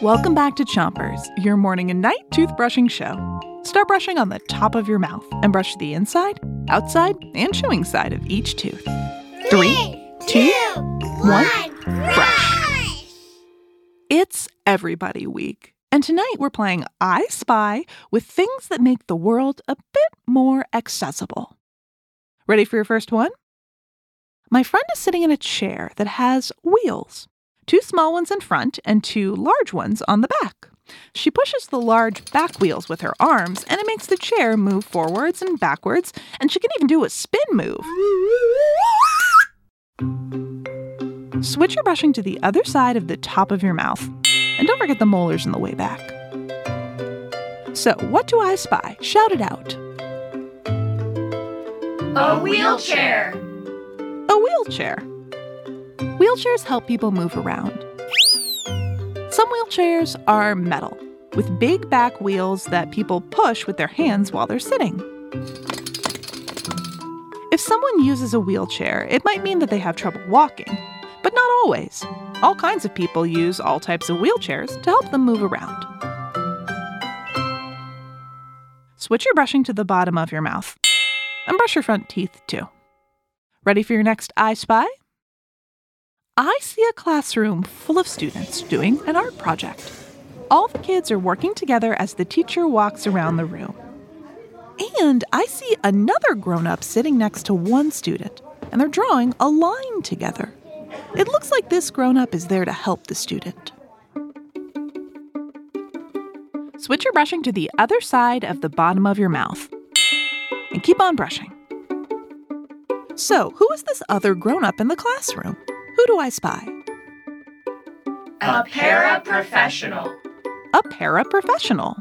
Welcome back to Chompers, your morning and night toothbrushing show. Start brushing on the top of your mouth and brush the inside, outside, and chewing side of each tooth. Three, two, one, brush. It's Everybody Week, and tonight we're playing I Spy with things that make the world a bit more accessible. Ready for your first one? My friend is sitting in a chair that has wheels two small ones in front and two large ones on the back. She pushes the large back wheels with her arms, and it makes the chair move forwards and backwards, and she can even do a spin move. Switch your brushing to the other side of the top of your mouth, and don't forget the molars in the way back. So, what do I spy? Shout it out. A wheelchair. A wheelchair. Wheelchairs help people move around. Some wheelchairs are metal, with big back wheels that people push with their hands while they're sitting. If someone uses a wheelchair, it might mean that they have trouble walking, but not always. All kinds of people use all types of wheelchairs to help them move around. Switch your brushing to the bottom of your mouth and brush your front teeth too. Ready for your next I Spy? I see a classroom full of students doing an art project. All the kids are working together as the teacher walks around the room. And I see another grown up sitting next to one student, and they're drawing a line together. It looks like this grown up is there to help the student. Switch your brushing to the other side of the bottom of your mouth. And keep on brushing. So, who is this other grown up in the classroom? Who do I spy? A paraprofessional. A paraprofessional.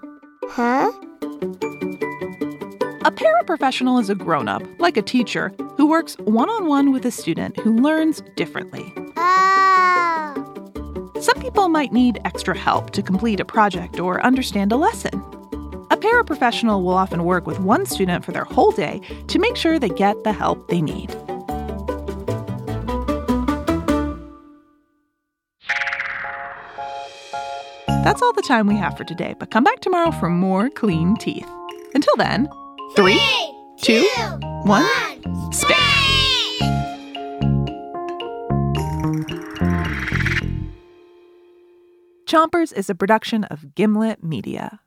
Huh? A paraprofessional is a grown up, like a teacher, who works one on one with a student who learns differently. Ah. Some people might need extra help to complete a project or understand a lesson. A paraprofessional will often work with one student for their whole day to make sure they get the help they need. That's all the time we have for today, but come back tomorrow for more clean teeth. Until then, three, two, one, spit. Chompers is a production of Gimlet Media.